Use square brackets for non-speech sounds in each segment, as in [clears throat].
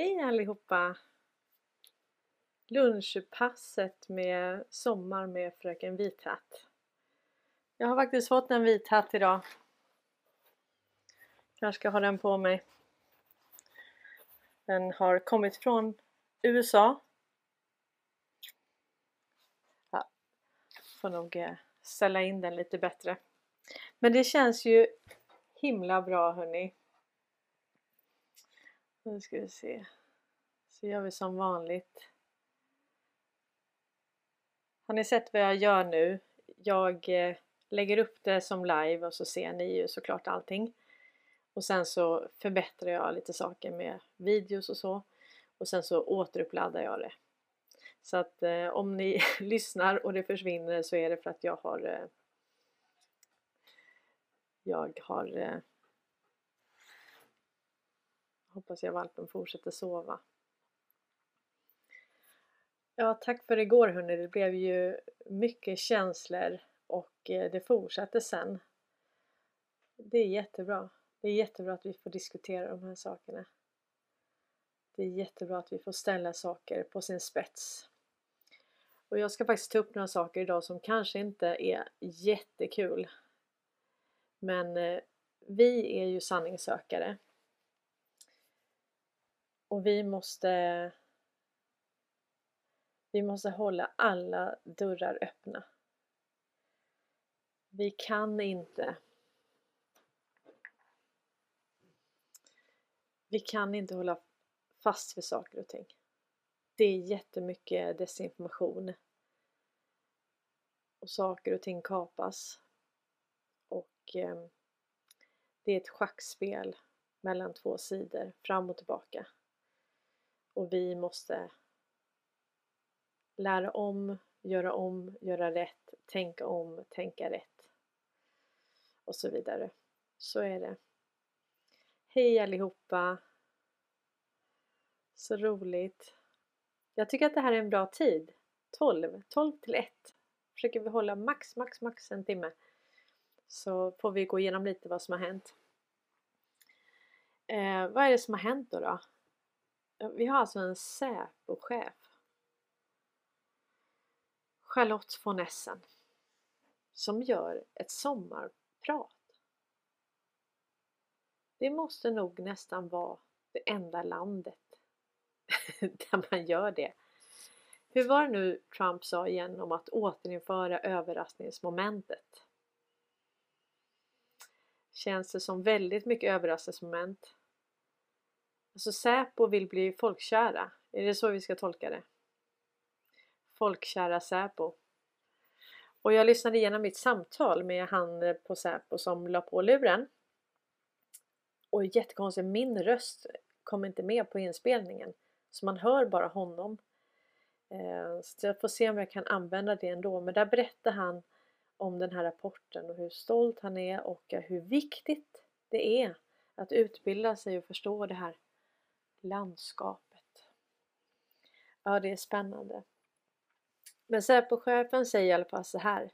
Hej allihopa! Lunchpasset med Sommar med Fröken Vithatt. Jag har faktiskt fått en vit hatt idag. Kanske ska ha den på mig. Den har kommit från USA. Ja, får nog eh, ställa in den lite bättre. Men det känns ju himla bra hörni. Nu ska vi se. Så gör vi som vanligt. Har ni sett vad jag gör nu? Jag eh, lägger upp det som live och så ser ni ju såklart allting. Och sen så förbättrar jag lite saker med videos och så. Och sen så återuppladdar jag det. Så att eh, om ni [laughs] lyssnar och det försvinner så är det för att jag har eh, jag har eh, hoppas jag valpen fortsätter sova. Ja, tack för igår hörni. Det blev ju mycket känslor och eh, det fortsatte sen. Det är jättebra. Det är jättebra att vi får diskutera de här sakerna. Det är jättebra att vi får ställa saker på sin spets. Och jag ska faktiskt ta upp några saker idag som kanske inte är jättekul. Men eh, vi är ju sanningssökare. Och vi måste vi måste hålla alla dörrar öppna. Vi kan inte Vi kan inte hålla fast vid saker och ting. Det är jättemycket desinformation. Och saker och ting kapas. Och eh, det är ett schackspel mellan två sidor, fram och tillbaka. Och vi måste lära om, göra om, göra rätt, tänka om, tänka rätt och så vidare. Så är det. Hej allihopa! Så roligt! Jag tycker att det här är en bra tid. 12, 12 till 1. Försöker vi hålla max, max, max en timme. Så får vi gå igenom lite vad som har hänt. Eh, vad är det som har hänt då? då? Vi har alltså en Säpo-chef Charlotte von Essen som gör ett sommarprat. Det måste nog nästan vara det enda landet [laughs] där man gör det. Hur var det nu Trump sa igen om att återinföra överraskningsmomentet? Känns det som väldigt mycket överraskningsmoment? Alltså Säpo vill bli folkkära, är det så vi ska tolka det? folkkära Säpo. Och jag lyssnade igenom mitt samtal med han eh, på Säpo som la på luren. Och jättekonstigt, min röst kom inte med på inspelningen. Så man hör bara honom. Eh, så jag får se om jag kan använda det ändå. Men där berättar han om den här rapporten och hur stolt han är och hur viktigt det är att utbilda sig och förstå det här landskapet. Ja, det är spännande. Men Säpochefen säger i alla fall så här.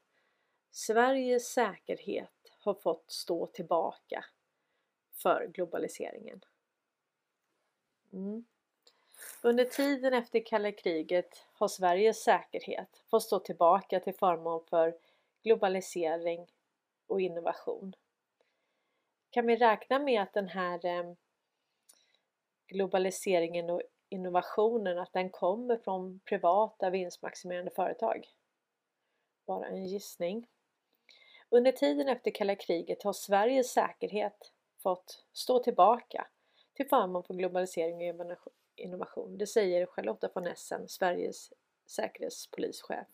Sveriges säkerhet har fått stå tillbaka för globaliseringen. Mm. Under tiden efter kalla kriget har Sveriges säkerhet fått stå tillbaka till förmån för globalisering och innovation. Kan vi räkna med att den här eh, globaliseringen och innovationen att den kommer från privata vinstmaximerande företag. Bara en gissning. Under tiden efter kalla kriget har Sveriges säkerhet fått stå tillbaka till förmån för globalisering och innovation. Det säger Charlotta von Essen, Sveriges säkerhetspolischef,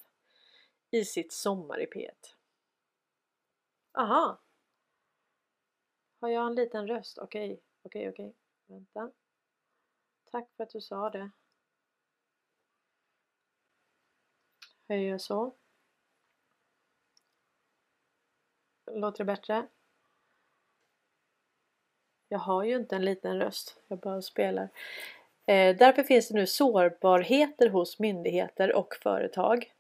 i sitt Sommar i P1. Aha! Har jag en liten röst? Okej, okej, okej. Vänta. Tack för att du sa det. Höjer så. Låter det bättre? Jag har ju inte en liten röst, jag bara spelar. Eh, därför finns det nu sårbarheter hos myndigheter och företag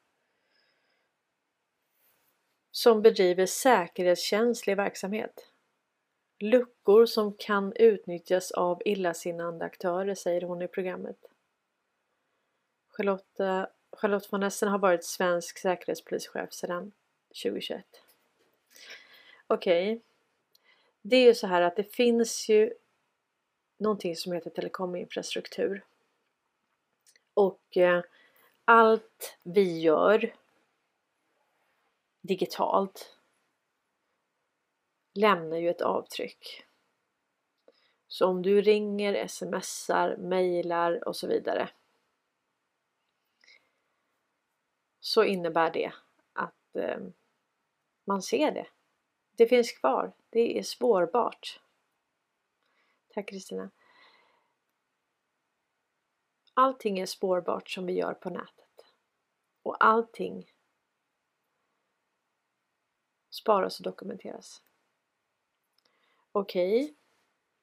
som bedriver säkerhetskänslig verksamhet luckor som kan utnyttjas av illasinnande aktörer, säger hon i programmet. Charlotte, Charlotte von Essen har varit svensk säkerhetspolischef sedan 2021. Okej, okay. det är ju så här att det finns ju någonting som heter telekominfrastruktur. Och eh, allt vi gör digitalt lämnar ju ett avtryck. Så om du ringer, smsar, mejlar och så vidare så innebär det att eh, man ser det. Det finns kvar. Det är spårbart. Tack Kristina. Allting är spårbart som vi gör på nätet. Och allting sparas och dokumenteras. Okej, okay.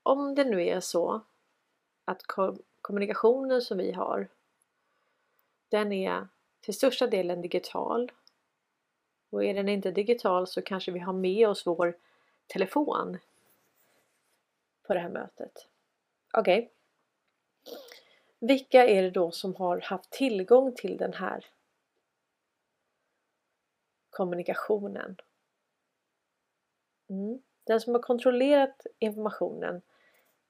om det nu är så att kommunikationen som vi har den är till största delen digital. Och är den inte digital så kanske vi har med oss vår telefon på det här mötet. Okej. Okay. Vilka är det då som har haft tillgång till den här kommunikationen? Mm. Den som har kontrollerat informationen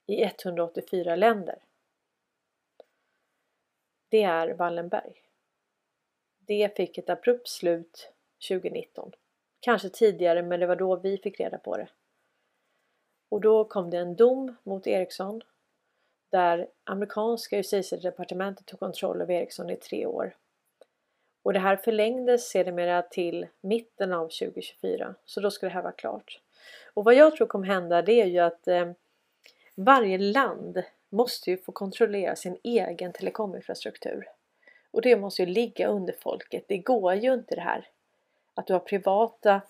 i 184 länder. Det är Wallenberg. Det fick ett abrupt slut 2019. Kanske tidigare men det var då vi fick reda på det. Och då kom det en dom mot Ericsson där amerikanska justitiedepartementet tog kontroll över Ericsson i tre år. Och det här förlängdes sedermera till mitten av 2024 så då ska det här vara klart. Och vad jag tror kommer hända det är ju att eh, varje land måste ju få kontrollera sin egen telekominfrastruktur. Och det måste ju ligga under folket. Det går ju inte det här att du har privata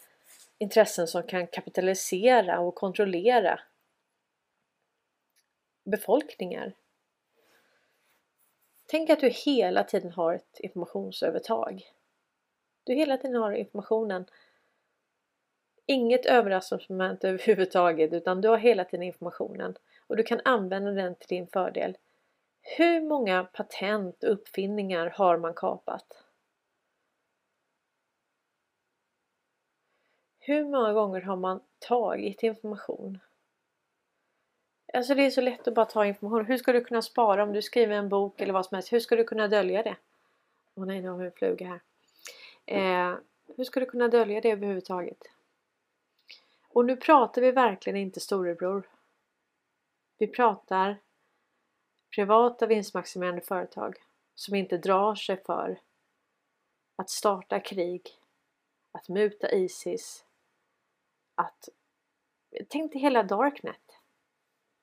intressen som kan kapitalisera och kontrollera befolkningar. Tänk att du hela tiden har ett informationsövertag. Du hela tiden har informationen. Inget överraskningsmoment överhuvudtaget utan du har hela tiden informationen och du kan använda den till din fördel. Hur många patent och uppfinningar har man kapat? Hur många gånger har man tagit information? Alltså det är så lätt att bara ta information. Hur ska du kunna spara om du skriver en bok eller vad som helst? Hur ska du kunna dölja det? Åh nej, nu har vi en fluga här. Eh, hur ska du kunna dölja det överhuvudtaget? Och nu pratar vi verkligen inte storebror. Vi pratar privata vinstmaximerande företag som inte drar sig för att starta krig, att muta Isis, att tänk dig hela Darknet.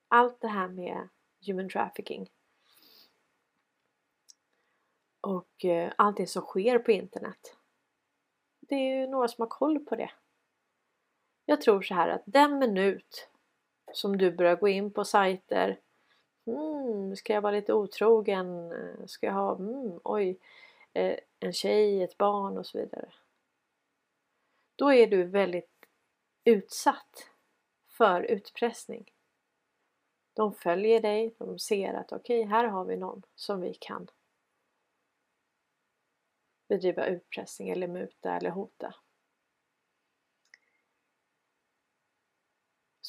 Allt det här med human trafficking. Och eh, allting som sker på internet. Det är ju några som har koll på det. Jag tror så här att den minut som du börjar gå in på sajter mm, Ska jag vara lite otrogen? Ska jag ha, mm, oj, eh, en tjej, ett barn och så vidare. Då är du väldigt utsatt för utpressning. De följer dig, de ser att okej, okay, här har vi någon som vi kan bedriva utpressning eller muta eller hota.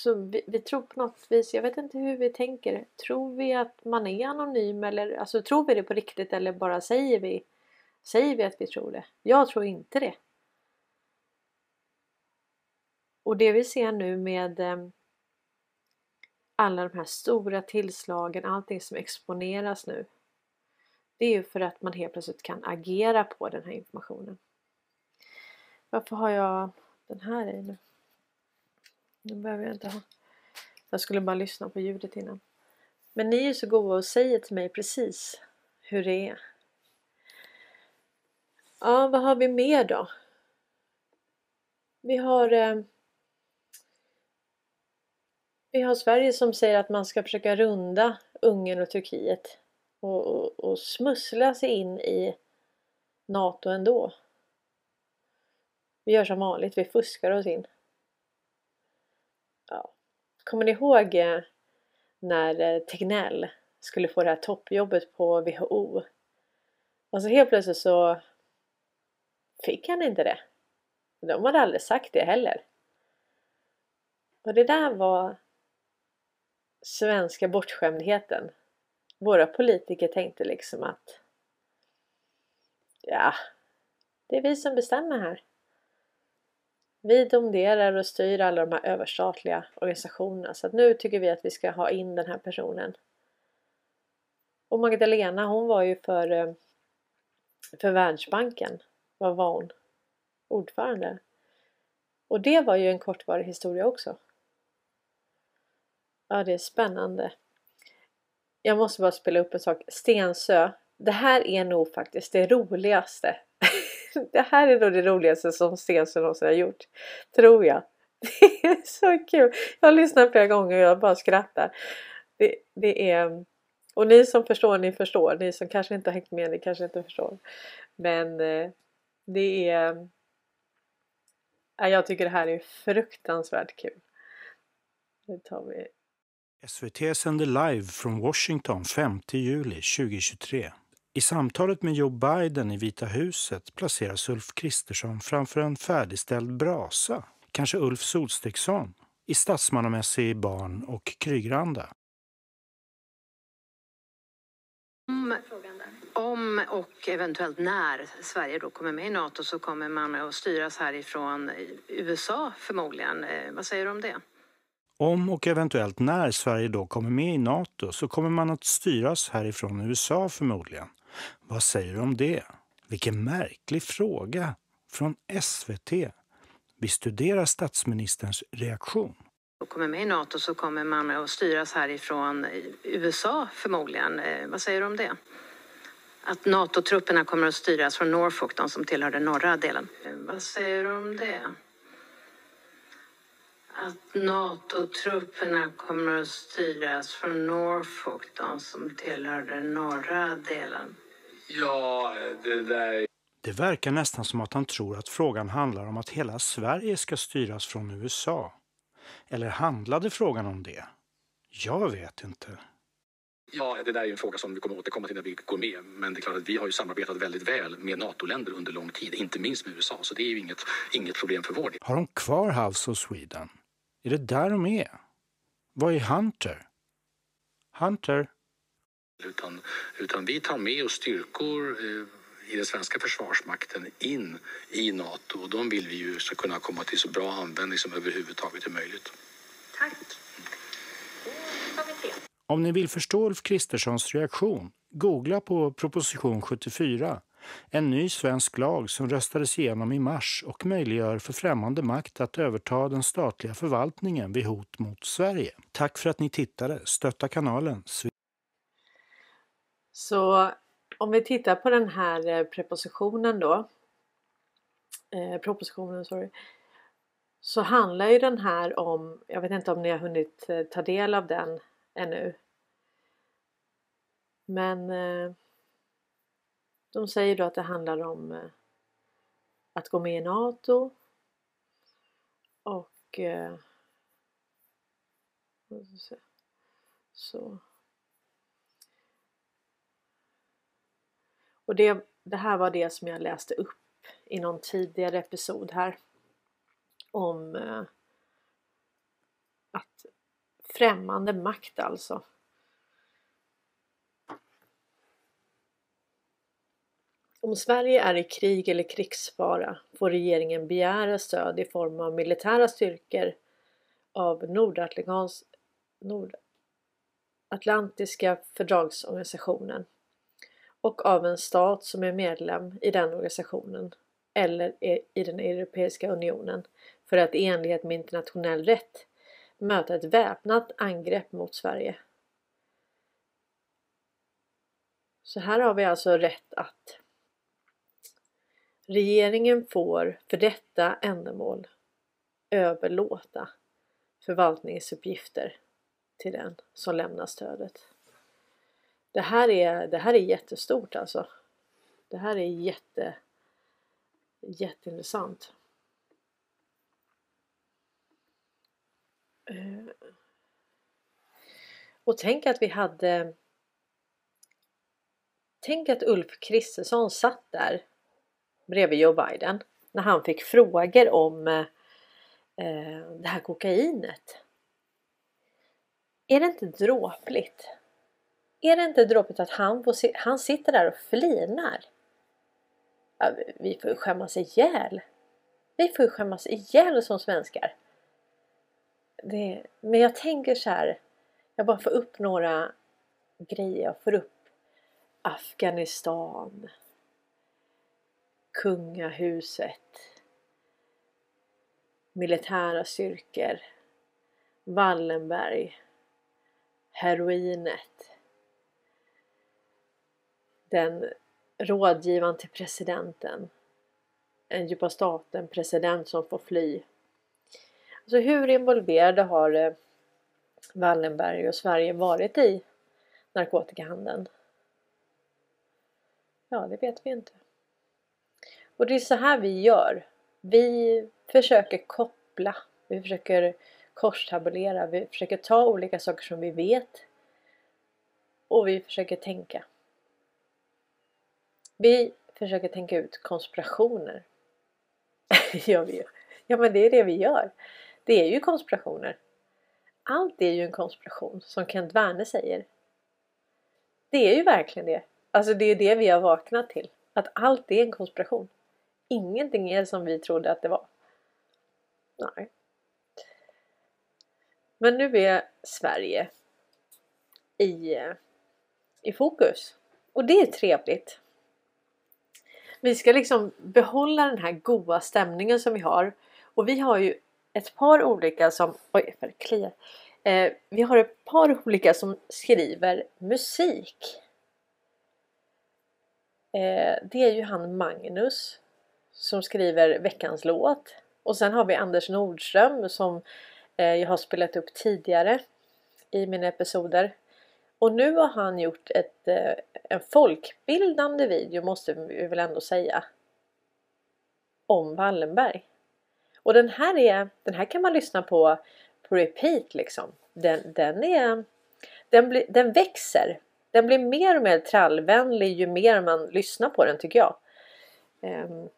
Så vi, vi, tror på något vis, jag vet inte hur vi tänker. Tror vi att man är anonym eller alltså tror vi det på riktigt eller bara säger vi Säger vi att vi tror det? Jag tror inte det. Och det vi ser nu med eh, alla de här stora tillslagen, allting som exponeras nu. Det är ju för att man helt plötsligt kan agera på den här informationen. Varför har jag den här i nu? Det behöver jag inte ha. Jag skulle bara lyssna på ljudet innan. Men ni är så goda och säger till mig precis hur det är. Ja, vad har vi mer då? Vi har eh, Vi har Sverige som säger att man ska försöka runda Ungern och Turkiet och, och, och smussla sig in i NATO ändå. Vi gör som vanligt, vi fuskar oss in. Kommer ni ihåg eh, när eh, Tegnell skulle få det här toppjobbet på WHO? Och så helt plötsligt så fick han inte det. De hade aldrig sagt det heller. Och det där var svenska bortskämdheten. Våra politiker tänkte liksom att ja, det är vi som bestämmer här. Vi domderar och styr alla de här överstatliga organisationerna så att nu tycker vi att vi ska ha in den här personen. Och Magdalena hon var ju för, eh, för Världsbanken. Vad var hon? Ordförande. Och det var ju en kortvarig historia också. Ja, det är spännande. Jag måste bara spela upp en sak. Stensö. Det här är nog faktiskt det roligaste. [laughs] det här är nog det roligaste som Stensson någonsin har gjort. Tror jag. [laughs] Det är så kul. Jag har lyssnat flera gånger och jag bara skrattar. Det, det är... Och ni som förstår, ni förstår. Ni som kanske inte har hängt med, ni kanske inte förstår. Men eh, det är... Jag tycker det här är fruktansvärt kul. Nu tar vi SVT sänder live från Washington 5 juli 2023. I samtalet med Joe Biden i Vita huset placeras Ulf Kristersson framför en färdigställd brasa, kanske Ulf Solsteksson, i statsmannamässig barn och krygranda. Om, om och eventuellt när Sverige då kommer med i Nato så kommer man att styras härifrån USA förmodligen. Eh, vad säger du om det? Om och eventuellt när Sverige då kommer med i Nato så kommer man att styras härifrån USA förmodligen. Vad säger du om det? Vilken märklig fråga från SVT. Vi studerar statsministerns reaktion. Kommer med i Nato så kommer man att styras härifrån USA förmodligen. Eh, vad säger du om det? Att NATO-trupperna kommer att styras från Norfolk, de som tillhör den norra delen. Eh, vad säger du om det? att NATO-trupperna kommer att styras från Norfolk, de som tillhör den norra delen. Ja, det där... Det verkar nästan som att han tror att frågan handlar om att hela Sverige ska styras från USA. Eller handlade frågan om det? Jag vet inte. Ja, det där är en fråga som vi kommer återkomma till när vi går med. Men det är klart att vi har ju samarbetat väldigt väl med NATO-länder under lång tid, inte minst med USA. Så det är ju inget, inget problem för vår del. Har de kvar House of Sweden? Är det där de är? Vad är Hunter? Hunter? Utan, utan vi tar med oss styrkor eh, i den svenska försvarsmakten in i Nato och de vill vi ju ska kunna komma till så bra användning som överhuvudtaget är möjligt. Tack. Om ni vill förstå Ulf Kristerssons reaktion, googla på proposition 74 en ny svensk lag som röstades igenom i mars och möjliggör för främmande makt att överta den statliga förvaltningen vid hot mot Sverige. Tack för att ni tittade. Stötta kanalen. Så om vi tittar på den här eh, prepositionen då. Eh, propositionen, sorry. Så handlar ju den här om, jag vet inte om ni har hunnit eh, ta del av den ännu. Men eh, de säger då att det handlar om eh, att gå med i NATO och eh, så. Och det, det här var det som jag läste upp i någon tidigare episod här. Om eh, att främmande makt alltså. Om Sverige är i krig eller krigsfara får regeringen begära stöd i form av militära styrkor av Nordatlantiska fördragsorganisationen och av en stat som är medlem i den organisationen eller i den Europeiska unionen för att i enlighet med internationell rätt möta ett väpnat angrepp mot Sverige. Så här har vi alltså rätt att Regeringen får för detta ändamål överlåta förvaltningsuppgifter till den som lämnar stödet. Det här är, det här är jättestort alltså. Det här är jätte, jätteintressant. Eh. Och tänk att vi hade Tänk att Ulf Kristersson satt där bredvid Joe Biden när han fick frågor om eh, eh det här kokainet. Är det inte dråpligt? Är det inte dråpligt att han, får han sitter där och flinar? Ja, vi får ju skämmas ihjäl. Vi får ju skämmas ihjäl som svenskar. Det, men jag tänker så här. Jag bara får upp några grejer. Jag får upp Afghanistan. Kungahuset. Militära styrkor. Wallenberg. Heroinet. Den rådgivaren till presidenten. En djupa staten president som får fly. Alltså hur involverade har eh, Wallenberg och Sverige varit i narkotikahandeln? Ja, det vet vi inte. Och det är så här vi gör. Vi försöker koppla, vi försöker korstabulera, vi försöker ta olika saker som vi vet och vi försöker tänka. Vi försöker tänka ut konspirationer. [laughs] gör vi ju. Ja men det är det vi gör. Det är ju konspirationer. Allt är ju en konspiration som Kent Werner säger. Det är ju verkligen det. Alltså det är det vi har vaknat till. Att allt är en konspiration. Ingenting är som vi trodde att det var. Nej. Men nu är Sverige i, eh, i fokus. Och det är trevligt. Vi ska liksom behålla den här goa stämningen som vi har. Och vi har ju ett par olika som... Oj, för kliar. Eh, vi har ett par olika som skriver musik. Eh, det är ju han Magnus som skriver veckans låt. Och sen har vi Anders Nordström som eh, jag har spelat upp tidigare i mina episoder. Och nu har han gjort ett, eh, en folkbildande video måste vi väl ändå säga. Om Wallenberg. Och den här, är, den här kan man lyssna på på repeat liksom. Den, den, är, den, bli, den växer. Den blir mer och mer trallvänlig ju mer man lyssnar på den tycker jag. Um,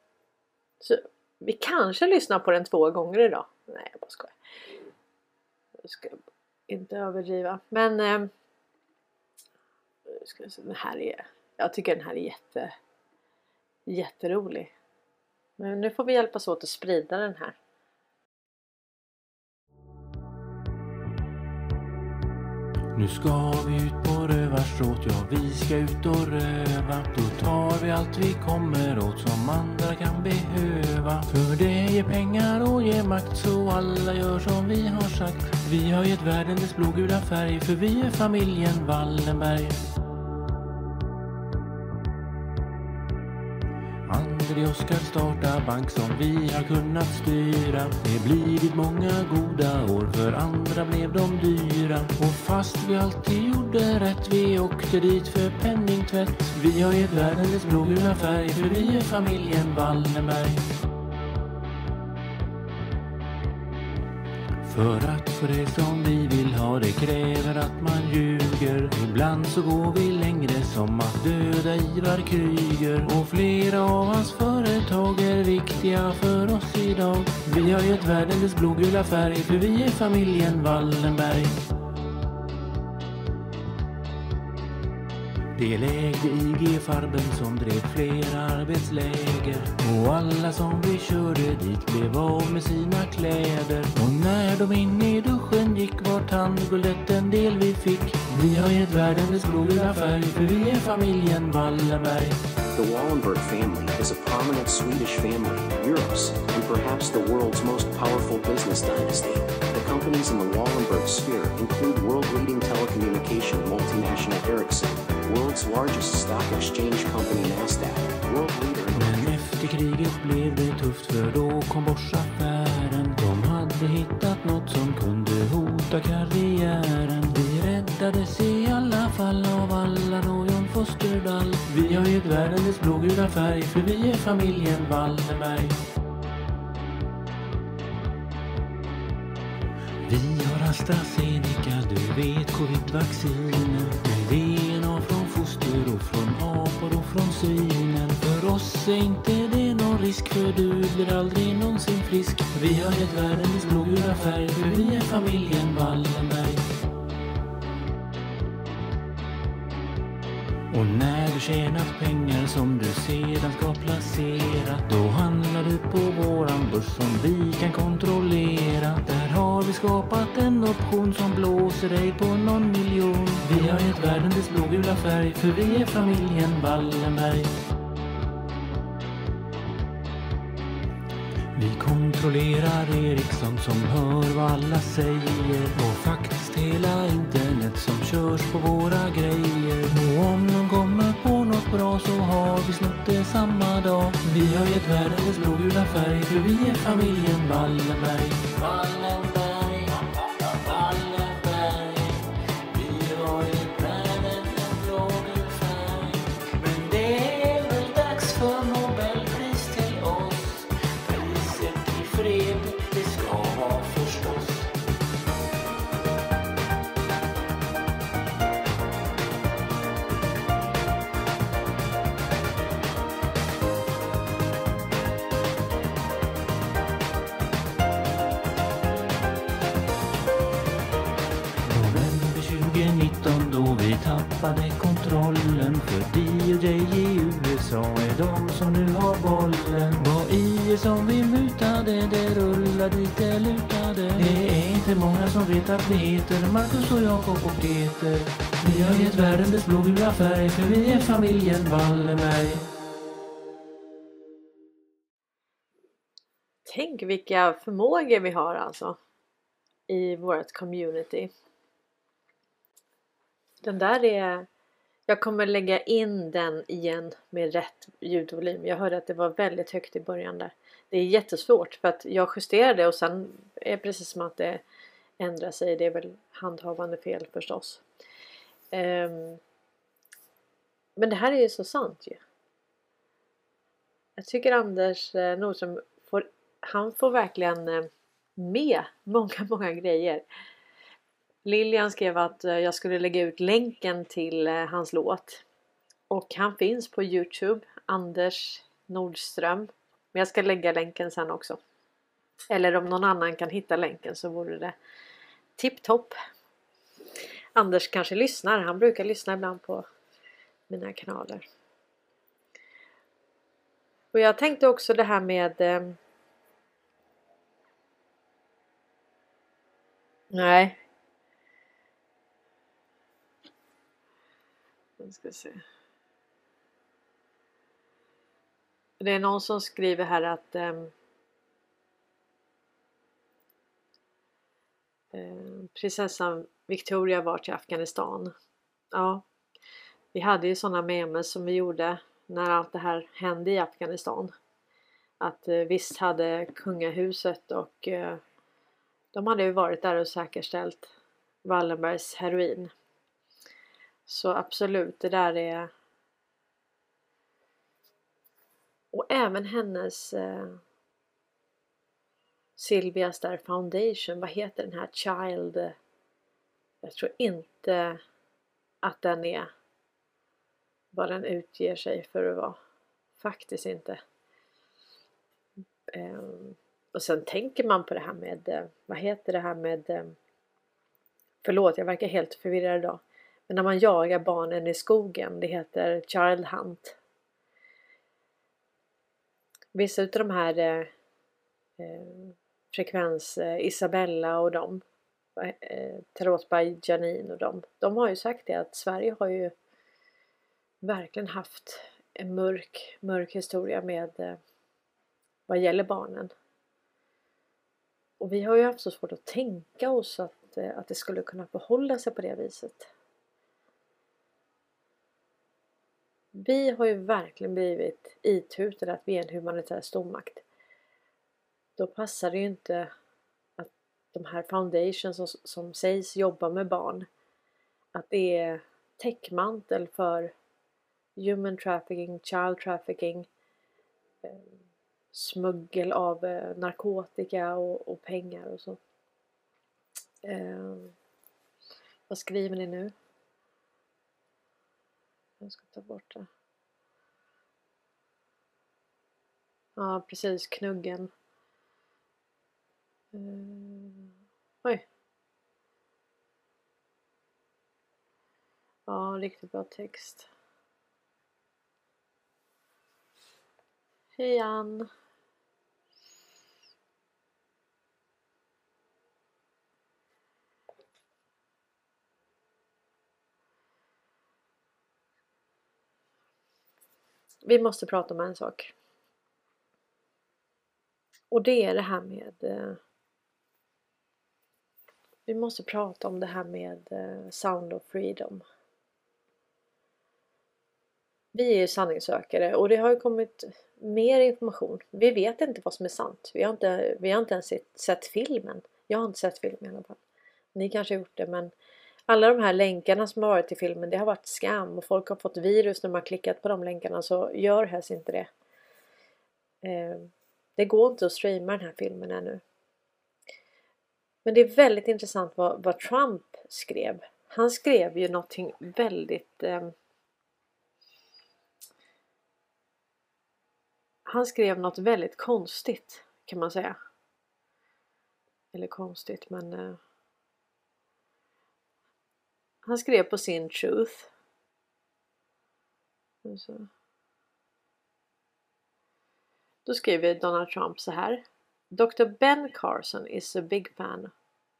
så vi kanske lyssnar på den två gånger idag. Nej, jag bara skojar. Jag ska inte överdriva. Men um, ska se, den här är, jag tycker den här är jätte, jätterolig. Men nu får vi hjälpas åt att sprida den här. Nu ska vi ut på rövarstråt, ja vi ska ut och röva. Då tar vi allt vi kommer åt som andra kan behöva. För det ger pengar och ger makt så alla gör som vi har sagt. Vi har gett världen dess blågula färg för vi är familjen Wallenberg. André Oskar starta bank som vi har kunnat styra. Det blivit många goda år, för andra blev de dyra. Och fast vi alltid gjorde rätt, vi åkte dit för penningtvätt. Vi har gett världen dess blågula färg, för vi är familjen Wallenberg. För att få det som vi vill ha det kräver att man ljuger. Ibland så går vi längre som att döda Ivar Kryger. Och flera av hans företag är viktiga för oss idag. Vi har gett världen dess blågula färg för vi är familjen Wallenberg. Det lägde IG-farben som drev flera arbetsläger och alla som vi körde dit blev av med sina kläder. Och när de in i duschen gick var tandguldet en del vi fick. Vi har gett världen dess blågula färg för vi är familjen Wallenberg. The Wallenberg family is a prominent Swedish family, Europe's, and perhaps the world's most powerful business dynasty. The companies in the Wallenberg sphere include world-leading telecommunication multinational Ericsson, world's largest stock exchange company Nasdaq, world leader in Men efter kriget blev det tufft för då kom Boschaffären. De hade hittat något som kunde hota karriären. Vi räddades i alla fall av Allan och John Fostervall. Vi har gett världen dess blågula färg för vi är familjen Wallenberg. Vi har AstraZeneca, du vet Covidvaccinet. DNA och från apor och från svinen. För oss är inte det någon risk för du blir aldrig någonsin frisk. Vi har gett världens blågula färg för vi är familjen Wallenberg. Och när du tjänat pengar som du sedan ska placera Då handlar du på våran börs som vi kan kontrollera. Där har vi skapat en option som blåser dig på någon miljon. Vi har gett världen dess blågula färg för vi är familjen Wallenberg. Vi kontrollerar Ericsson som hör vad alla säger och faktiskt hela internet som körs på våra grejer. Och om någon kommer på något bra så har vi snott det samma dag. Vi har gett världen dess blågula färg för vi är familjen Wallenberg. Wallenberg, För i USA är de som nu har bollen. Vad i är som vi mutade, det rullar dit det lutade. Det är inte många som vet att vi heter Marcus och Jakob och Peter Vi har gett världen dess blågula färg för vi är familjen Wallenberg. Tänk vilka förmågor vi har alltså i vårt community. Den där är... Jag kommer lägga in den igen med rätt ljudvolym. Jag hörde att det var väldigt högt i början där. Det är jättesvårt för att jag justerade och sen är det precis som att det ändrar sig. Det är väl handhavande fel förstås. Um, men det här är ju så sant ju. Jag tycker Anders eh, Nordström får, han får verkligen eh, med många, många grejer. Lilian skrev att eh, jag skulle lägga ut länken till eh, hans låt. Och han finns på Youtube, Anders Nordström. Men jag ska lägga länken sen också. Eller om någon annan kan hitta länken så vore det tipptopp. Anders kanske lyssnar, han brukar lyssna ibland på mina kanaler. Och jag tänkte också det här med eh, Nej. Nu ska vi se. Det är någon som skriver här att eh, prinsessan Victoria var till Afghanistan. Ja, vi hade ju sådana memes som vi gjorde när allt det här hände i Afghanistan. Att eh, visst hade kungahuset och eh, de hade ju varit där och säkerställt Wallenbergs heroin. Så absolut, det där är... Och även hennes eh, Silvia där Foundation, vad heter den här Child? Eh, jag tror inte att den är vad den utger sig för att vara. Faktiskt inte. Eh, och sen tänker man på det här med, eh, vad heter det här med, eh, förlåt jag verkar helt förvirrad idag. Men när man jagar barnen i skogen, det heter Child Hunt. Vissa utav de här eh, eh, frekvens eh, Isabella och dem, eh, Tarotby Janine och dem, de har ju sagt det att Sverige har ju verkligen haft en mörk, mörk historia med eh, vad gäller barnen. Och vi har ju haft så svårt att tänka oss att, eh, att det skulle kunna förhålla sig på det viset. Vi har ju verkligen blivit itutade att vi är en humanitär stormakt. Då passar det ju inte att de här foundations som, som sägs jobba med barn att det är täckmantel för human trafficking, child trafficking, eh, smuggel av eh, narkotika och, och pengar och så. Eh, vad skriver ni nu? Jag ska ta bort det. Ja, precis. Knuggen. Uh, oj. Ja, riktigt bra text. Hej Ann. Vi måste prata om en sak. Och det är det här med eh, Vi måste prata om det här med eh, Sound of Freedom. Vi är ju sanningssökare och det har ju kommit mer information. Vi vet inte vad som är sant. Vi har inte, vi har inte ens sett filmen. Jag har inte sett filmen i alla fall. Ni kanske har gjort det men alla de här länkarna som har varit i filmen det har varit skam och folk har fått virus när man klickat på de länkarna så gör helst inte det. Eh, det går inte att streama den här filmen ännu. Men det är väldigt intressant vad, vad Trump skrev. Han skrev ju någonting väldigt eh, Han skrev något väldigt konstigt kan man säga. Eller konstigt men eh, han skrev på sin Truth. Då skriver Donald Trump så här. Dr. Ben Carson is a big fan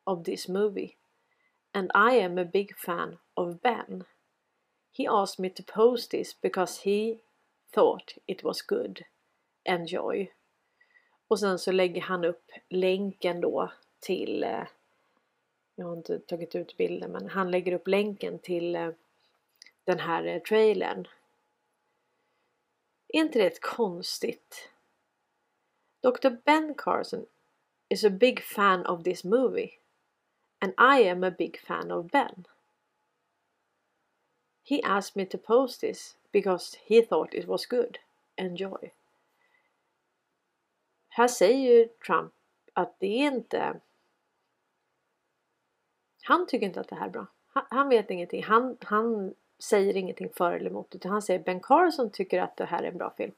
of this movie. And I am a big fan of Ben. He asked me to post this because he thought it was good. Enjoy. Och sen så lägger han upp länken då till eh, jag har inte tagit ut bilden men han lägger upp länken till eh, den här eh, trailern. Är inte det konstigt Dr. Ben Carson is a big fan of this movie, and I am a big fan of Ben. He asked me to post this because he thought it was good. Enjoy. Här säger ju Trump att det är inte... Han tycker inte att det här är bra. Han, han vet ingenting. Han, han säger ingenting för eller emot utan han säger Ben Carson tycker att det här är en bra film.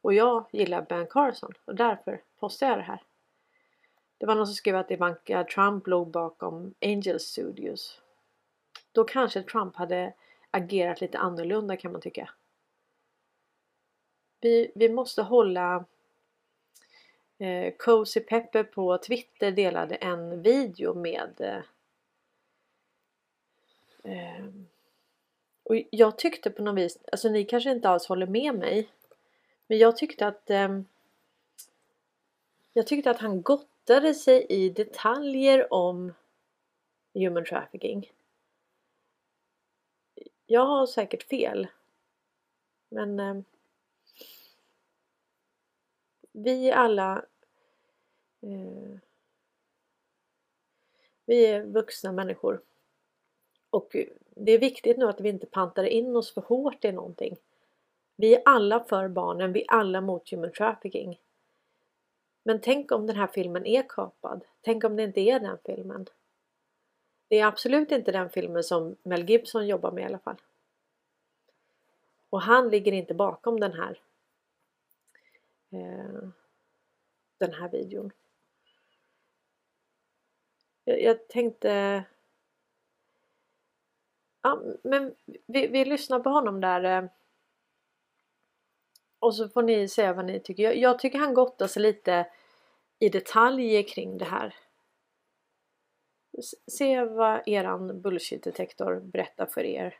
Och jag gillar Ben Carson och därför postar jag det här. Det var någon som skrev att Ivanka Trump låg bakom Angel Studios. Då kanske Trump hade agerat lite annorlunda kan man tycka. Vi, vi måste hålla eh, Cozy Pepper på Twitter delade en video med eh, eh, Ehm, och jag tyckte på något vis, alltså ni kanske inte alls håller med mig men jag tyckte att eh, Jag tyckte att han gottade sig i detaljer om human trafficking. Jag har säkert fel. Men eh, vi alla eh, Vi är vuxna människor. Och det är viktigt nu att vi inte pantar in oss för hårt i någonting. Vi är alla för barnen, vi är alla mot human trafficking. Men tänk om den här filmen är kapad? Tänk om det inte är den filmen? Det är absolut inte den filmen som Mel Gibson jobbar med i alla fall. Och han ligger inte bakom den här eh, den här videon. Jag, jag tänkte Ja, men vi, vi lyssnar på honom där eh, och så får ni säga vad ni tycker. Jag, jag tycker han gottar sig lite i detaljer kring det här. Se vad eran bullshit-detektor berättar för er.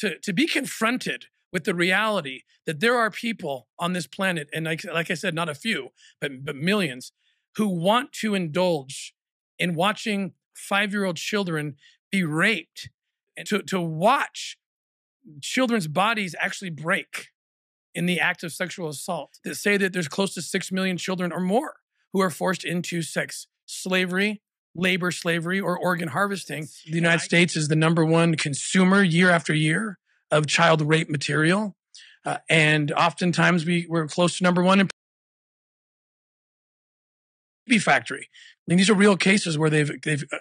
To, to be confronted with the reality that there are people on this planet, and like, like I said, not a few, but, but millions, who want to indulge in watching five year old children be raped, and to, to watch children's bodies actually break in the act of sexual assault that say that there's close to 6 million children or more who are forced into sex slavery, labor slavery, or organ harvesting. The United States is the number one consumer year after year of child rape material. Uh, and oftentimes we, we're close to number one in baby factory. I mean, these are real cases where they've they've uh,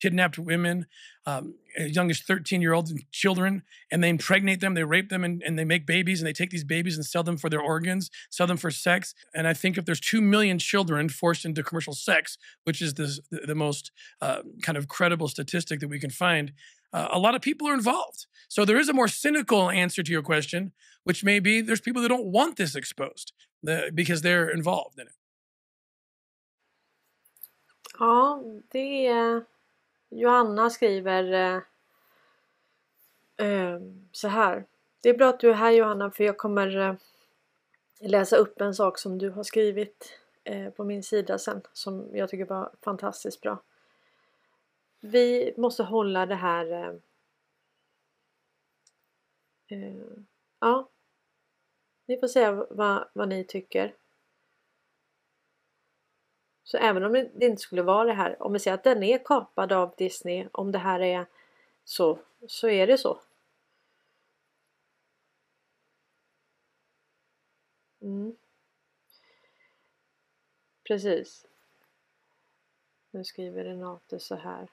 kidnapped women, um, as young as 13 year olds and children, and they impregnate them, they rape them, and, and they make babies, and they take these babies and sell them for their organs, sell them for sex. And I think if there's 2 million children forced into commercial sex, which is the, the most uh, kind of credible statistic that we can find, uh, a lot of people are involved. So there is a more cynical answer to your question, which may be there's people that don't want this exposed the, because they're involved in it. Ja, det är... Johanna skriver eh, eh, så här. Det är bra att du är här Johanna för jag kommer eh, läsa upp en sak som du har skrivit eh, på min sida sen som jag tycker var fantastiskt bra. Vi måste hålla det här eh, eh, Ja, ni får säga vad, vad ni tycker. Så även om det inte skulle vara det här, om vi säger att den är kapad av Disney, om det här är så, så är det så. Mm. Precis. Nu skriver Renate så här.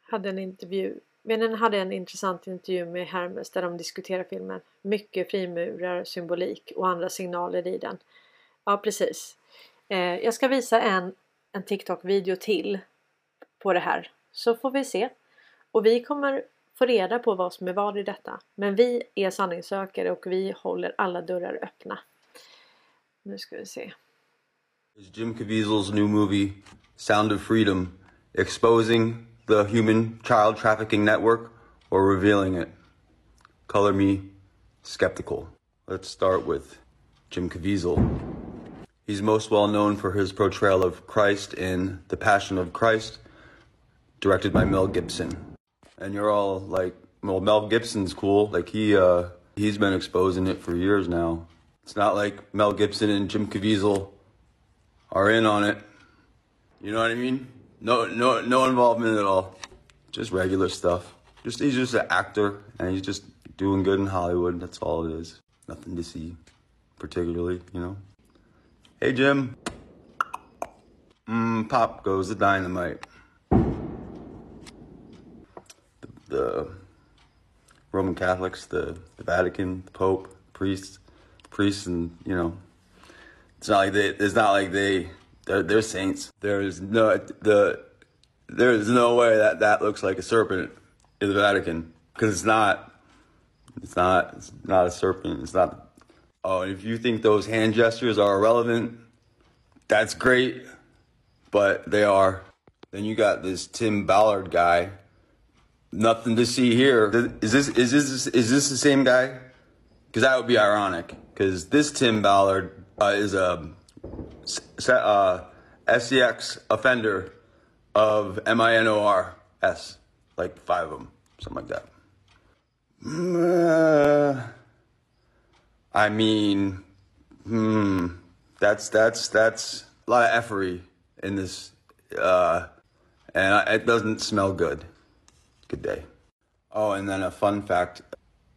Hade en intervju Vännen hade en intressant intervju med Hermes där de diskuterar filmen. Mycket frimurar, symbolik och andra signaler i den. Ja precis. Eh, jag ska visa en, en TikTok-video till på det här. Så får vi se. Och vi kommer få reda på vad som är vad i detta. Men vi är sanningssökare och vi håller alla dörrar öppna. Nu ska vi se. Jim Caviezel's new movie, Sound of Freedom, exposing the human child trafficking network or revealing it? Color me skeptical. Let's start with Jim Caviezel. He's most well known for his portrayal of Christ in The Passion of Christ, directed by Mel Gibson. And you're all like, well, Mel Gibson's cool. Like he, uh, he's been exposing it for years now. It's not like Mel Gibson and Jim Caviezel are in on it. You know what I mean? No, no, no involvement at all. Just regular stuff. Just he's just an actor, and he's just doing good in Hollywood. That's all it is. Nothing to see, particularly, you know. Hey, Jim. Mm, pop goes the dynamite. The, the Roman Catholics, the, the Vatican, the Pope, priests, priests, and you know, it's not like they. It's not like they. They're, they're saints. There's no the. There's no way that that looks like a serpent in the Vatican because it's not. It's not. It's not a serpent. It's not. Oh, if you think those hand gestures are irrelevant, that's great, but they are. Then you got this Tim Ballard guy. Nothing to see here. Is this is this is this the same guy? Because that would be ironic. Because this Tim Ballard uh, is a uh, offender of M I N O R S, like five of them, something like that. Uh, I mean, hmm, that's that's that's a lot of effery in this, uh, and it doesn't smell good. Good day. Oh, and then a fun fact: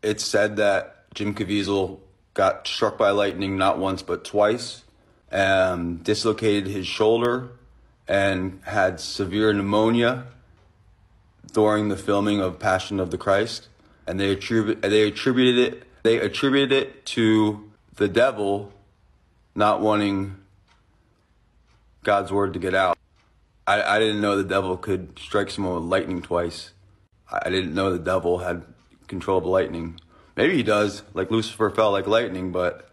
it's said that Jim Caviezel got struck by lightning not once but twice, and dislocated his shoulder, and had severe pneumonia during the filming of Passion of the Christ, and they attribute they attributed it they attributed it to the devil not wanting God's word to get out. I, I didn't know the devil could strike someone with lightning twice. I didn't know the devil had control of lightning. Maybe he does, like Lucifer fell like lightning, but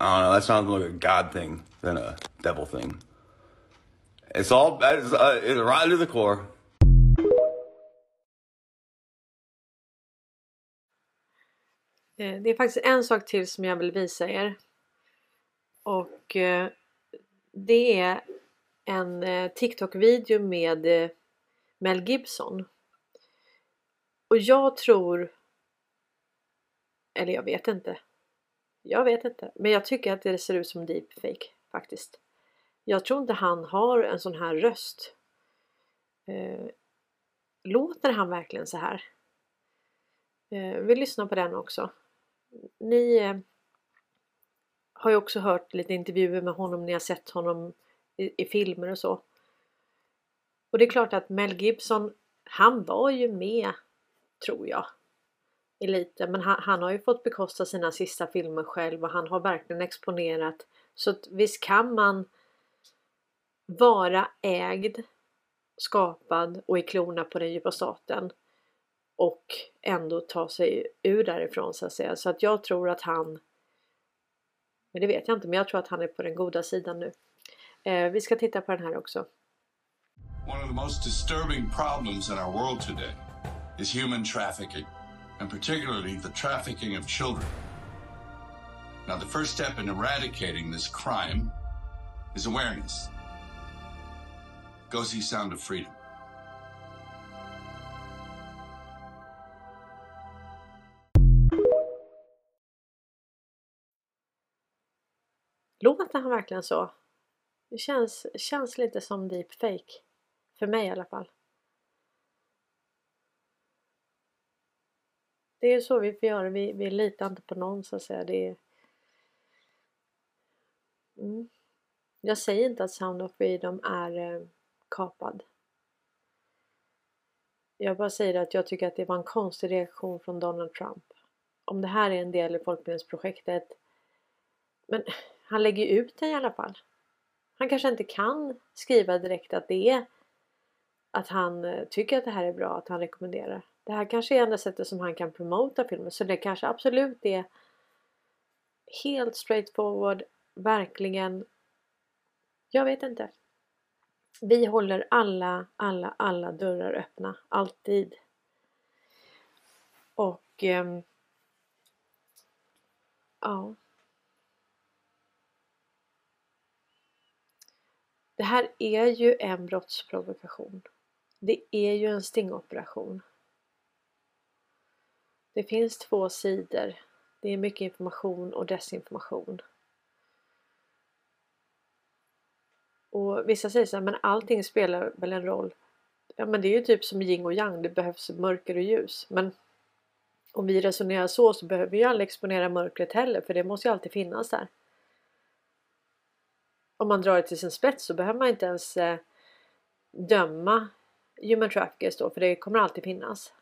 I don't know. That sounds more like a God thing than a devil thing. It's all it's, uh, it's right to the core. Eh, det är faktiskt en sak till som jag vill visa er. Och eh, det är en eh, TikTok-video med Mel Gibson. Och jag tror... Eller jag vet inte. Jag vet inte. Men jag tycker att det ser ut som deepfake faktiskt. Jag tror inte han har en sån här röst. Låter han verkligen så här? Vi lyssnar på den också. Ni eh, har ju också hört lite intervjuer med honom Ni har sett honom i, i filmer och så. Och det är klart att Mel Gibson, han var ju med, tror jag, i lite. Men han, han har ju fått bekosta sina sista filmer själv och han har verkligen exponerat. Så att visst kan man vara ägd, skapad och i klorna på den djupa staten och ändå ta sig ur därifrån så att säga. Så att jag tror att han men det vet jag inte, men jag tror att han är på den goda sidan nu. Eh, vi ska titta på den här också. One of the most disturbing problems in our world today is human trafficking, and particularly the trafficking of children. Now, the first step in eradicating this crime is awareness. Go see Sound of Freedom. Låter han verkligen så? Det känns, känns lite som deepfake. För mig i alla fall. Det är så vi får göra. Vi, vi litar inte på någon så att säga. Det är... Mm. Jag säger inte att Sound of Freedom är eh, kapad. Jag bara säger att jag tycker att det var en konstig reaktion från Donald Trump. Om det här är en del i folkbildningsprojektet. Men han lägger ut den i alla fall. Han kanske inte kan skriva direkt att det är att han eh, tycker att det här är bra, att han rekommenderar. Det här kanske är enda sättet som han kan promota filmen så det kanske absolut är helt straightforward, verkligen. Jag vet inte. Vi håller alla, alla, alla dörrar öppna, alltid. Och eh, ja. Det här är ju en brottsprovokation. Det är ju en stingoperation. Det finns två sidor. Det är mycket information och desinformation. Och vissa säger så här, men allting spelar väl en roll. Ja men det är ju typ som yin och yang, det behövs mörker och ljus. Men om vi resonerar så så behöver vi ju aldrig exponera mörkret heller för det måste ju alltid finnas där om man drar det till sin spets så behöver man inte ens eh, döma human traffickers då för det kommer alltid finnas.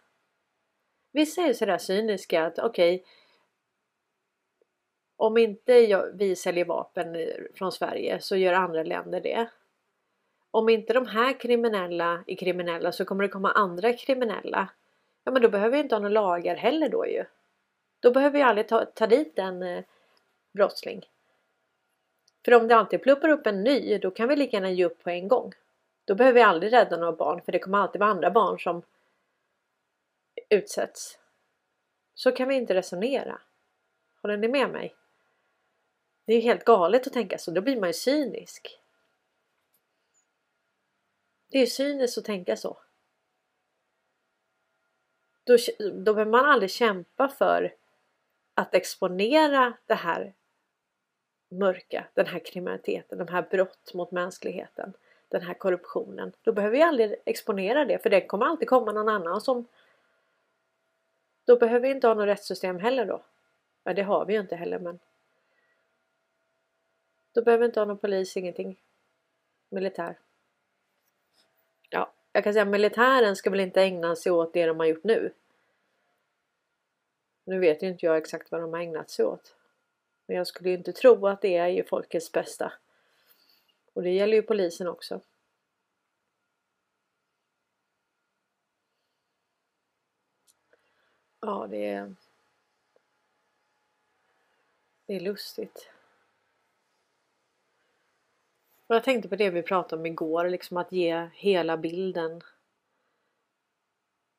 Vissa är ju sådär cyniska att okej okay, om inte jag, vi säljer vapen från Sverige så gör andra länder det. Om inte de här kriminella är kriminella så kommer det komma andra kriminella. Ja men då behöver vi inte ha några lagar heller då ju. Då behöver vi aldrig ta, ta dit en eh, brottsling. För om det alltid pluppar upp en ny, då kan vi lika gärna ge upp på en gång. Då behöver vi aldrig rädda några barn, för det kommer alltid vara andra barn som utsätts. Så kan vi inte resonera. Håller ni med mig? Det är ju helt galet att tänka så, då blir man ju cynisk. Det är ju cyniskt att tänka så. Då, då behöver man aldrig kämpa för att exponera det här mörka, den här kriminaliteten, de här brott mot mänskligheten, den här korruptionen. Då behöver vi aldrig exponera det för det kommer alltid komma någon annan som då behöver vi inte ha något rättssystem heller då. Ja, det har vi ju inte heller men då behöver vi inte ha någon polis, ingenting. Militär. Ja, jag kan säga militären ska väl inte ägna sig åt det de har gjort nu. Nu vet ju inte jag exakt vad de har ägnat sig åt. Men jag skulle ju inte tro att det är ju folkets bästa. Och det gäller ju polisen också. Ja, det är... Det är lustigt. Och jag tänkte på det vi pratade om igår, liksom att ge hela bilden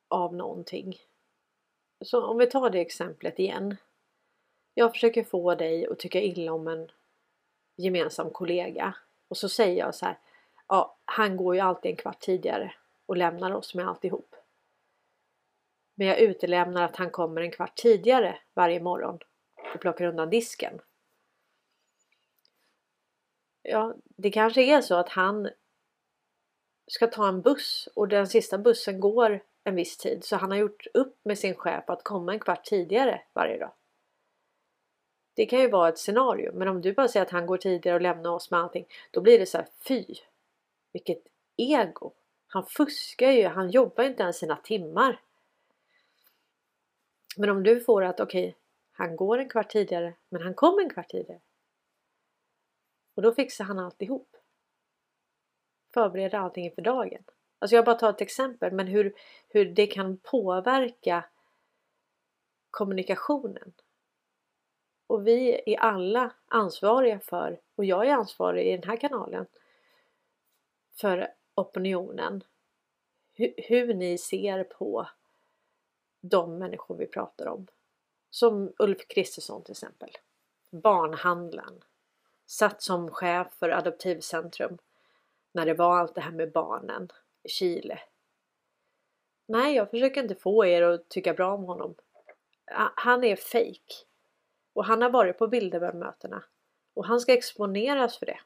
av någonting. Så om vi tar det exemplet igen. Jag försöker få dig att tycka illa om en gemensam kollega och så säger jag så här. Ja, han går ju alltid en kvart tidigare och lämnar oss med alltihop. Men jag utelämnar att han kommer en kvart tidigare varje morgon och plockar undan disken. Ja, det kanske är så att han ska ta en buss och den sista bussen går en viss tid så han har gjort upp med sin chef att komma en kvart tidigare varje dag. Det kan ju vara ett scenario men om du bara säger att han går tidigare och lämnar oss med allting då blir det så här fy vilket ego. Han fuskar ju, han jobbar inte ens sina timmar. Men om du får att okej, okay, han går en kvart tidigare men han kom en kvart tidigare. Och då fixar han alltihop. Förbereder allting inför dagen. Alltså jag bara tar ett exempel men hur, hur det kan påverka kommunikationen. Och vi är alla ansvariga för, och jag är ansvarig i den här kanalen, för opinionen. Hur, hur ni ser på de människor vi pratar om. Som Ulf Kristersson till exempel. Barnhandlaren. Satt som chef för Adoptivcentrum när det var allt det här med barnen i Chile. Nej, jag försöker inte få er att tycka bra om honom. Han är fake och han har varit på Bilderbergmötena och han ska exponeras för det.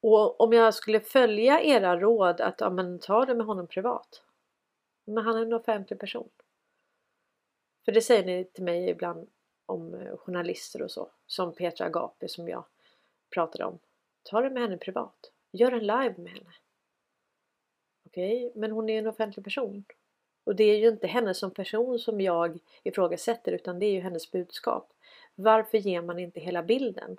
Och om jag skulle följa era råd att ja, men, ta det med honom privat. Men han är en offentlig person. För det säger ni till mig ibland om eh, journalister och så. Som Petra Agapi som jag pratade om. Ta det med henne privat. Gör en live med henne. Okej, okay, men hon är en offentlig person. Och det är ju inte henne som person som jag ifrågasätter utan det är ju hennes budskap. Varför ger man inte hela bilden?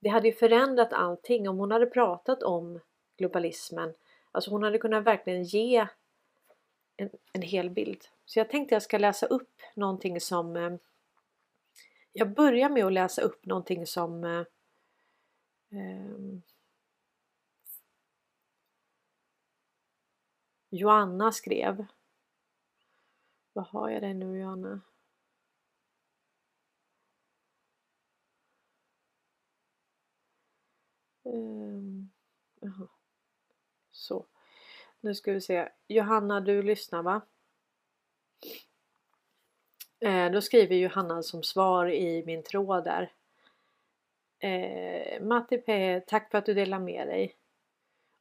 Det hade ju förändrat allting om hon hade pratat om globalismen. Alltså hon hade kunnat verkligen ge en, en hel bild. Så jag tänkte jag ska läsa upp någonting som eh, Jag börjar med att läsa upp någonting som eh, eh, Joanna skrev. Vad har jag det nu Joanna? Um, Så. Nu ska vi se. Johanna, du lyssnar va? Eh, då skriver Johanna som svar i min tråd där. Eh, Matti P, tack för att du delar med dig.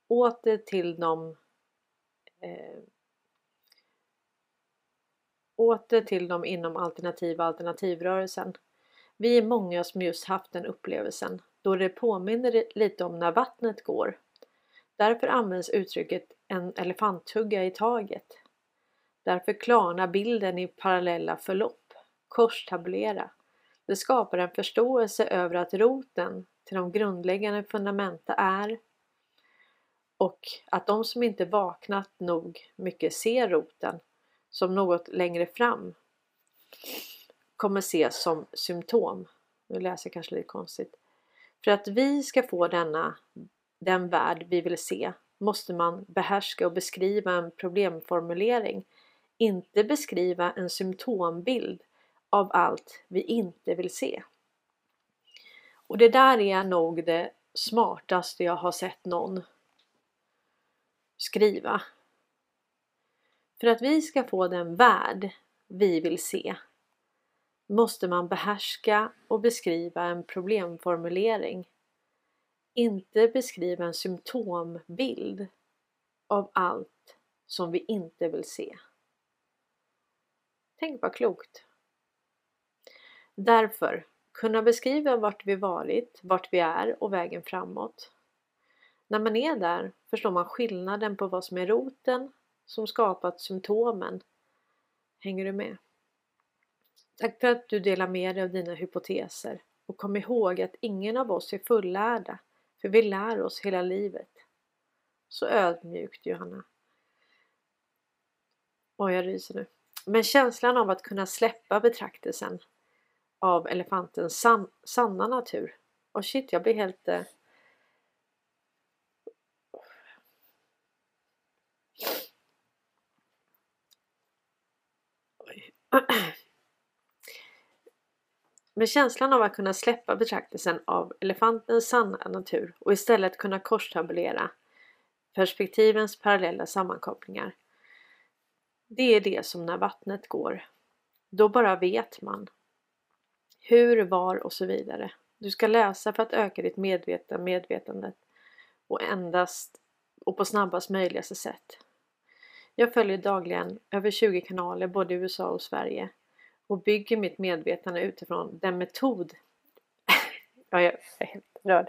Åter till de eh, åter till dem inom alternativa alternativrörelsen. Vi är många som just haft den upplevelsen då det påminner lite om när vattnet går. Därför används uttrycket en elefanthugga i taget. Därför klarnar bilden i parallella förlopp, korstabulera. Det skapar en förståelse över att roten till de grundläggande fundamenta är och att de som inte vaknat nog mycket ser roten som något längre fram kommer ses som symptom. Nu läser jag kanske lite konstigt. För att vi ska få denna, den värld vi vill se måste man behärska och beskriva en problemformulering, inte beskriva en symptombild av allt vi inte vill se. Och det där är nog det smartaste jag har sett någon skriva. För att vi ska få den värld vi vill se måste man behärska och beskriva en problemformulering. Inte beskriva en symptombild av allt som vi inte vill se. Tänk vad klokt! Därför kunna beskriva vart vi varit, vart vi är och vägen framåt. När man är där förstår man skillnaden på vad som är roten som skapat symptomen. Hänger du med? Tack för att du delar med dig av dina hypoteser och kom ihåg att ingen av oss är fullärda för vi lär oss hela livet. Så ödmjukt Johanna. Oj, jag ryser nu. Men känslan av att kunna släppa betraktelsen av elefantens san sanna natur. Och shit, jag blir helt... Eh... [clears throat] Med känslan av att kunna släppa betraktelsen av elefantens sanna natur och istället kunna korstabulera perspektivens parallella sammankopplingar. Det är det som när vattnet går. Då bara vet man. Hur, var och så vidare. Du ska läsa för att öka ditt medvetna medvetandet och endast och på snabbast möjligaste sätt. Jag följer dagligen över 20 kanaler både i USA och Sverige och bygger mitt medvetande utifrån den metod [laughs] ja, jag är helt rörd.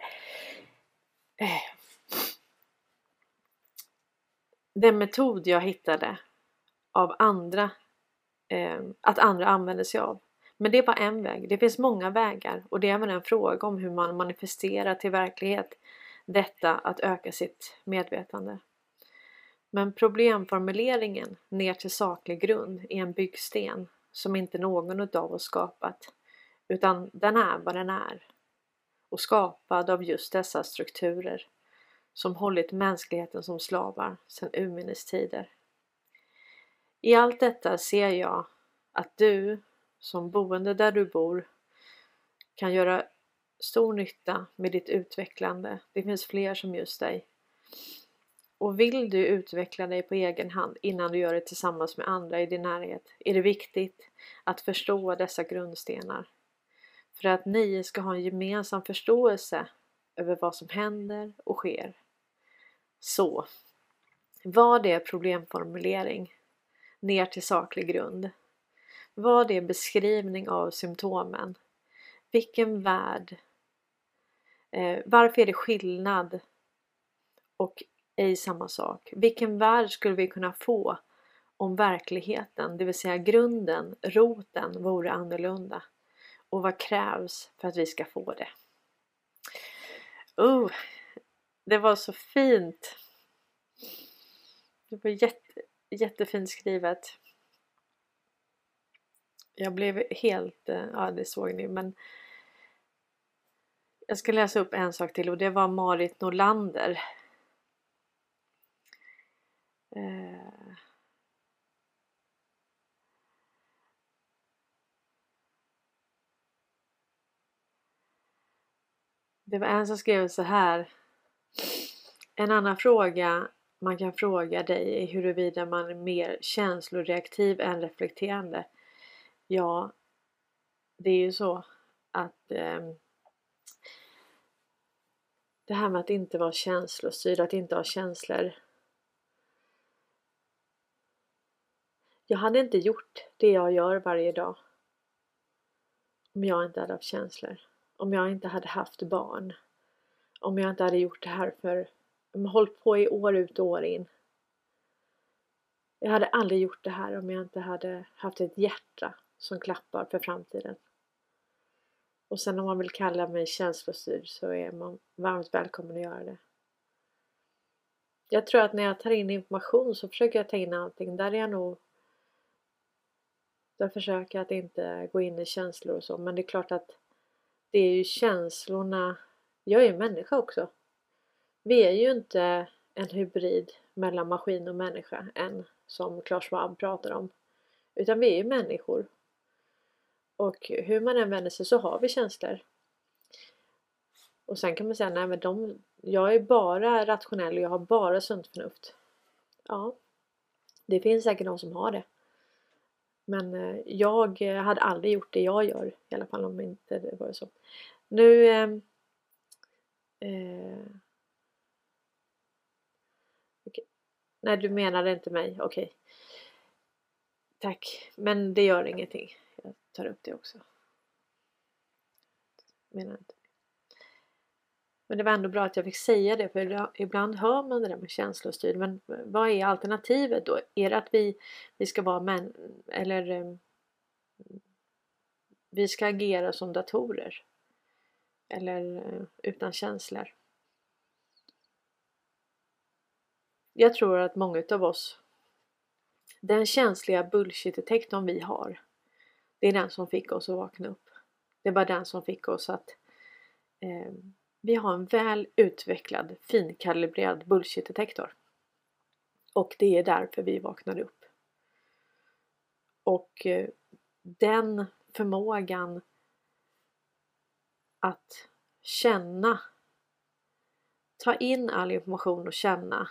Den metod jag hittade av andra eh, att andra använder sig av. Men det är bara en väg. Det finns många vägar och det är även en fråga om hur man manifesterar till verklighet detta att öka sitt medvetande. Men problemformuleringen ner till saklig grund är en byggsten som inte någon av oss skapat utan den är vad den är och skapad av just dessa strukturer som hållit mänskligheten som slavar sedan urminnes tider. I allt detta ser jag att du som boende där du bor kan göra stor nytta med ditt utvecklande. Det finns fler som just dig. Och vill du utveckla dig på egen hand innan du gör det tillsammans med andra i din närhet är det viktigt att förstå dessa grundstenar. För att ni ska ha en gemensam förståelse över vad som händer och sker. Så, vad är problemformulering? Ner till saklig grund. Vad är beskrivning av symptomen? Vilken värld? Eh, varför är det skillnad och ej samma sak? Vilken värld skulle vi kunna få om verkligheten, det vill säga grunden, roten, vore annorlunda? Och vad krävs för att vi ska få det? Oh, det var så fint! Det var jätte, jättefint skrivet. Jag blev helt, eh, ja det såg ni men jag ska läsa upp en sak till och det var Marit Norlander. Eh. Det var en som skrev så här. En annan fråga man kan fråga dig är huruvida man är mer känsloreaktiv än reflekterande. Ja, det är ju så att eh, det här med att inte vara känslostyrd, att inte ha känslor. Jag hade inte gjort det jag gör varje dag om jag inte hade haft känslor. Om jag inte hade haft barn. Om jag inte hade gjort det här för, hållit på i år ut och år in. Jag hade aldrig gjort det här om jag inte hade haft ett hjärta som klappar för framtiden. Och sen om man vill kalla mig känslostyrd så är man varmt välkommen att göra det. Jag tror att när jag tar in information så försöker jag ta in allting. Där är jag nog där försöka att inte gå in i känslor och så men det är klart att det är ju känslorna Jag är ju människa också. Vi är ju inte en hybrid mellan maskin och människa än som Claes Schwab pratar om. Utan vi är ju människor och hur man än vänder sig så har vi känslor. Och sen kan man säga, nej men de, jag är bara rationell och jag har bara sunt förnuft. Ja, det finns säkert de som har det. Men eh, jag hade aldrig gjort det jag gör, i alla fall om inte det var så. Nu ehm, eh, eh, okay. Nej, du menade inte mig, okej. Okay. Tack, men det gör ingenting Jag tar upp det också. Menar inte. Men det var ändå bra att jag fick säga det för ibland hör man det där med känslostyrd men vad är alternativet då? Är det att vi, vi ska vara män eller um, vi ska agera som datorer? Eller uh, utan känslor? Jag tror att många utav oss den känsliga bullshit-detektorn vi har det är den som fick oss att vakna upp. Det var den som fick oss att eh, vi har en väl utvecklad finkalibrerad bullshit-detektor. Och det är därför vi vaknade upp. Och eh, den förmågan att känna, ta in all information och känna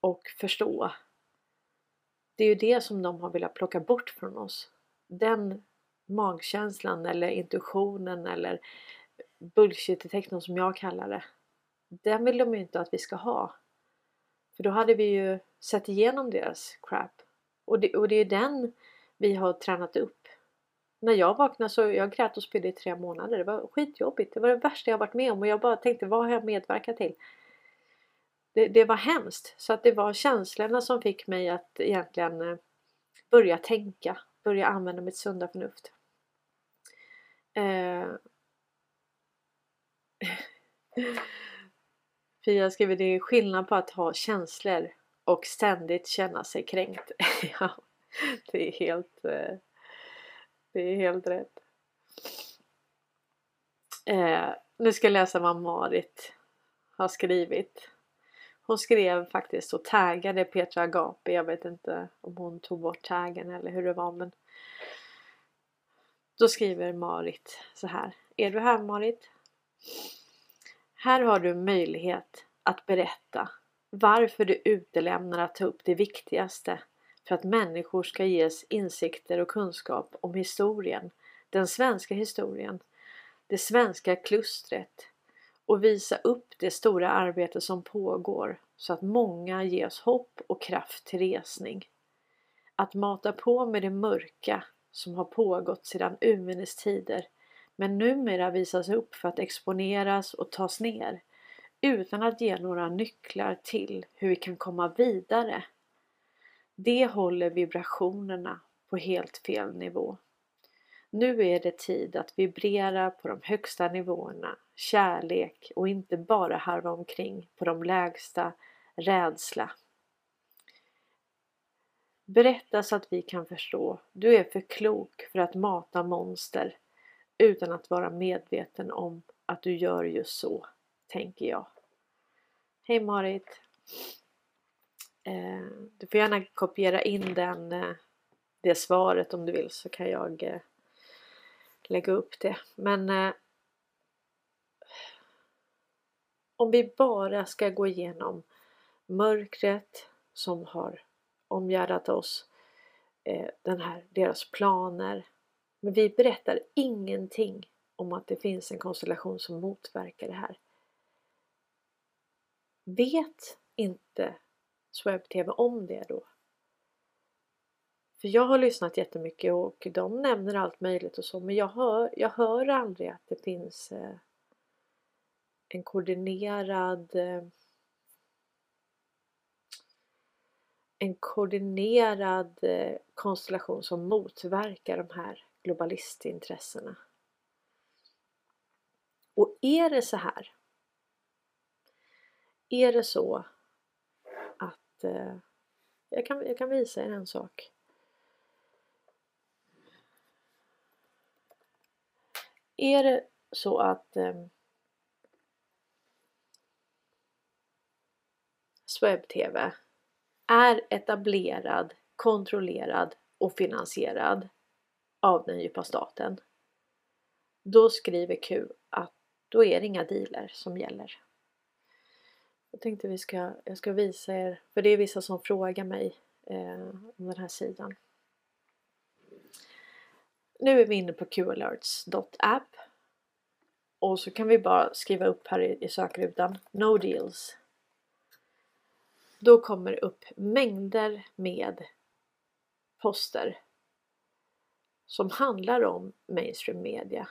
och förstå det är ju det som de har velat plocka bort från oss. Den magkänslan eller intuitionen eller bullshit-detektorn som jag kallar det. Den vill de ju inte att vi ska ha. För då hade vi ju sett igenom deras crap. Och det, och det är den vi har tränat upp. När jag vaknade så jag grät och spydde i tre månader. Det var skitjobbigt. Det var det värsta jag varit med om och jag bara tänkte vad har jag medverkat till? Det, det var hemskt. Så att det var känslorna som fick mig att egentligen eh, börja tänka. Börja använda mitt sunda förnuft. Eh, [laughs] Fia skriver det är skillnad på att ha känslor och ständigt känna sig kränkt. [laughs] ja, det är helt eh, Det är helt rätt. Eh, nu ska jag läsa vad Marit har skrivit. Hon skrev faktiskt och taggade Petra Agape. Jag vet inte om hon tog bort taggen eller hur det var men då skriver Marit så här. Är du här Marit? Här har du möjlighet att berätta varför du utelämnar att ta upp det viktigaste för att människor ska ges insikter och kunskap om historien, den svenska historien, det svenska klustret och visa upp det stora arbete som pågår så att många ges hopp och kraft till resning. Att mata på med det mörka som har pågått sedan urminnes tider men numera visas upp för att exponeras och tas ner utan att ge några nycklar till hur vi kan komma vidare. Det håller vibrationerna på helt fel nivå. Nu är det tid att vibrera på de högsta nivåerna, kärlek och inte bara harva omkring på de lägsta, rädsla. Berätta så att vi kan förstå. Du är för klok för att mata monster utan att vara medveten om att du gör just så, tänker jag. Hej Marit! Eh, du får gärna kopiera in den, eh, det svaret om du vill så kan jag eh, lägga upp det. Men eh, om vi bara ska gå igenom mörkret som har omgärdat oss, eh, den här, deras planer. Men vi berättar ingenting om att det finns en konstellation som motverkar det här. Vet inte SwebTV om det då? För jag har lyssnat jättemycket och de nämner allt möjligt och så men jag hör, jag hör aldrig att det finns eh, en koordinerad eh, en koordinerad eh, konstellation som motverkar de här globalistintressena. Och är det så här är det så att eh, jag, kan, jag kan visa er en sak. Är det så att webb-tv är etablerad, kontrollerad och finansierad av den djupa staten. Då skriver Q att då är det inga dealer som gäller. Jag tänkte vi ska, jag ska visa er, för det är vissa som frågar mig eh, om den här sidan. Nu är vi inne på qalerts.app och så kan vi bara skriva upp här i, i sökrutan No deals. Då kommer det upp mängder med poster som handlar om mainstream media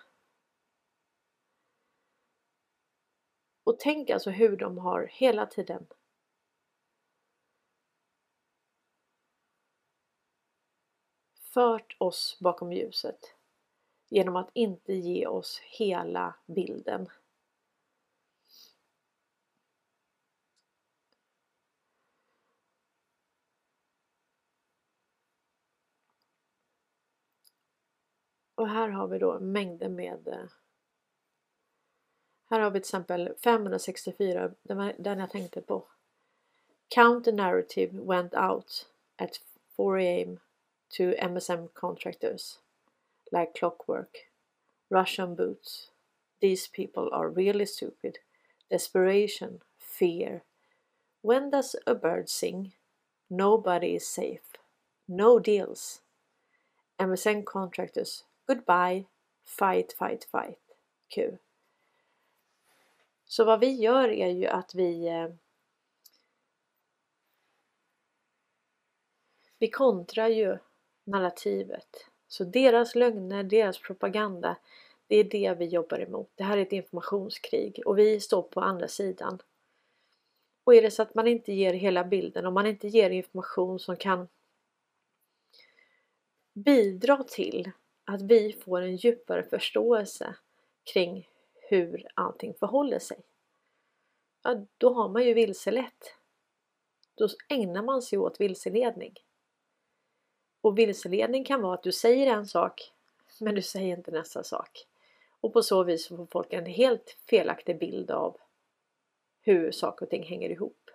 Och tänk alltså hur de har hela tiden fört oss bakom ljuset genom att inte ge oss hela bilden. Och här har vi då mängder med eh, här har vi till exempel 564, den jag tänkte på. Count the narrative went out at 4 am to MSM contractors like clockwork. Russian boots. These people are really stupid. Desperation, fear. When does a bird sing? Nobody is safe. No deals. MSN contractors. Goodbye. Fight, fight, fight. Q. Så vad vi gör är ju att vi eh, vi kontrar ju narrativet. Så deras lögner, deras propaganda, det är det vi jobbar emot. Det här är ett informationskrig och vi står på andra sidan. Och är det så att man inte ger hela bilden, om man inte ger information som kan bidra till att vi får en djupare förståelse kring hur allting förhåller sig. Ja, då har man ju vilselett. Då ägnar man sig åt vilseledning. Och vilseledning kan vara att du säger en sak men du säger inte nästa sak. Och på så vis får folk en helt felaktig bild av hur saker och ting hänger ihop.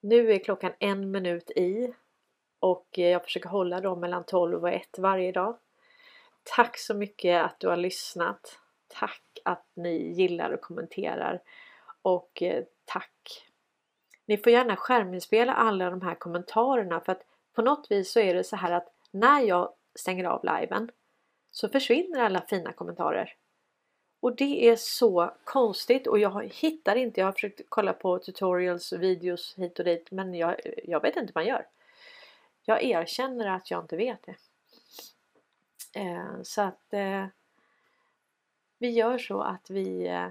Nu är klockan en minut i och eh, jag försöker hålla dem mellan 12 och 1 varje dag. Tack så mycket att du har lyssnat. Tack att ni gillar och kommenterar och eh, tack! Ni får gärna skärminspela alla de här kommentarerna för att på något vis så är det så här att när jag stänger av liven så försvinner alla fina kommentarer. Och det är så konstigt och jag hittar inte, jag har försökt kolla på tutorials och videos hit och dit men jag, jag vet inte hur man gör. Jag erkänner att jag inte vet det. Eh, så att eh, vi gör så att vi eh,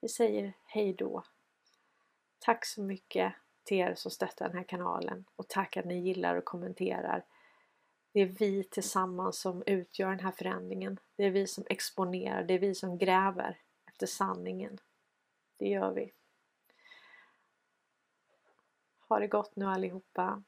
vi säger hej då. Tack så mycket till er som stöttar den här kanalen och tack att ni gillar och kommenterar. Det är vi tillsammans som utgör den här förändringen. Det är vi som exponerar, det är vi som gräver efter sanningen. Det gör vi. Ha det gott nu allihopa.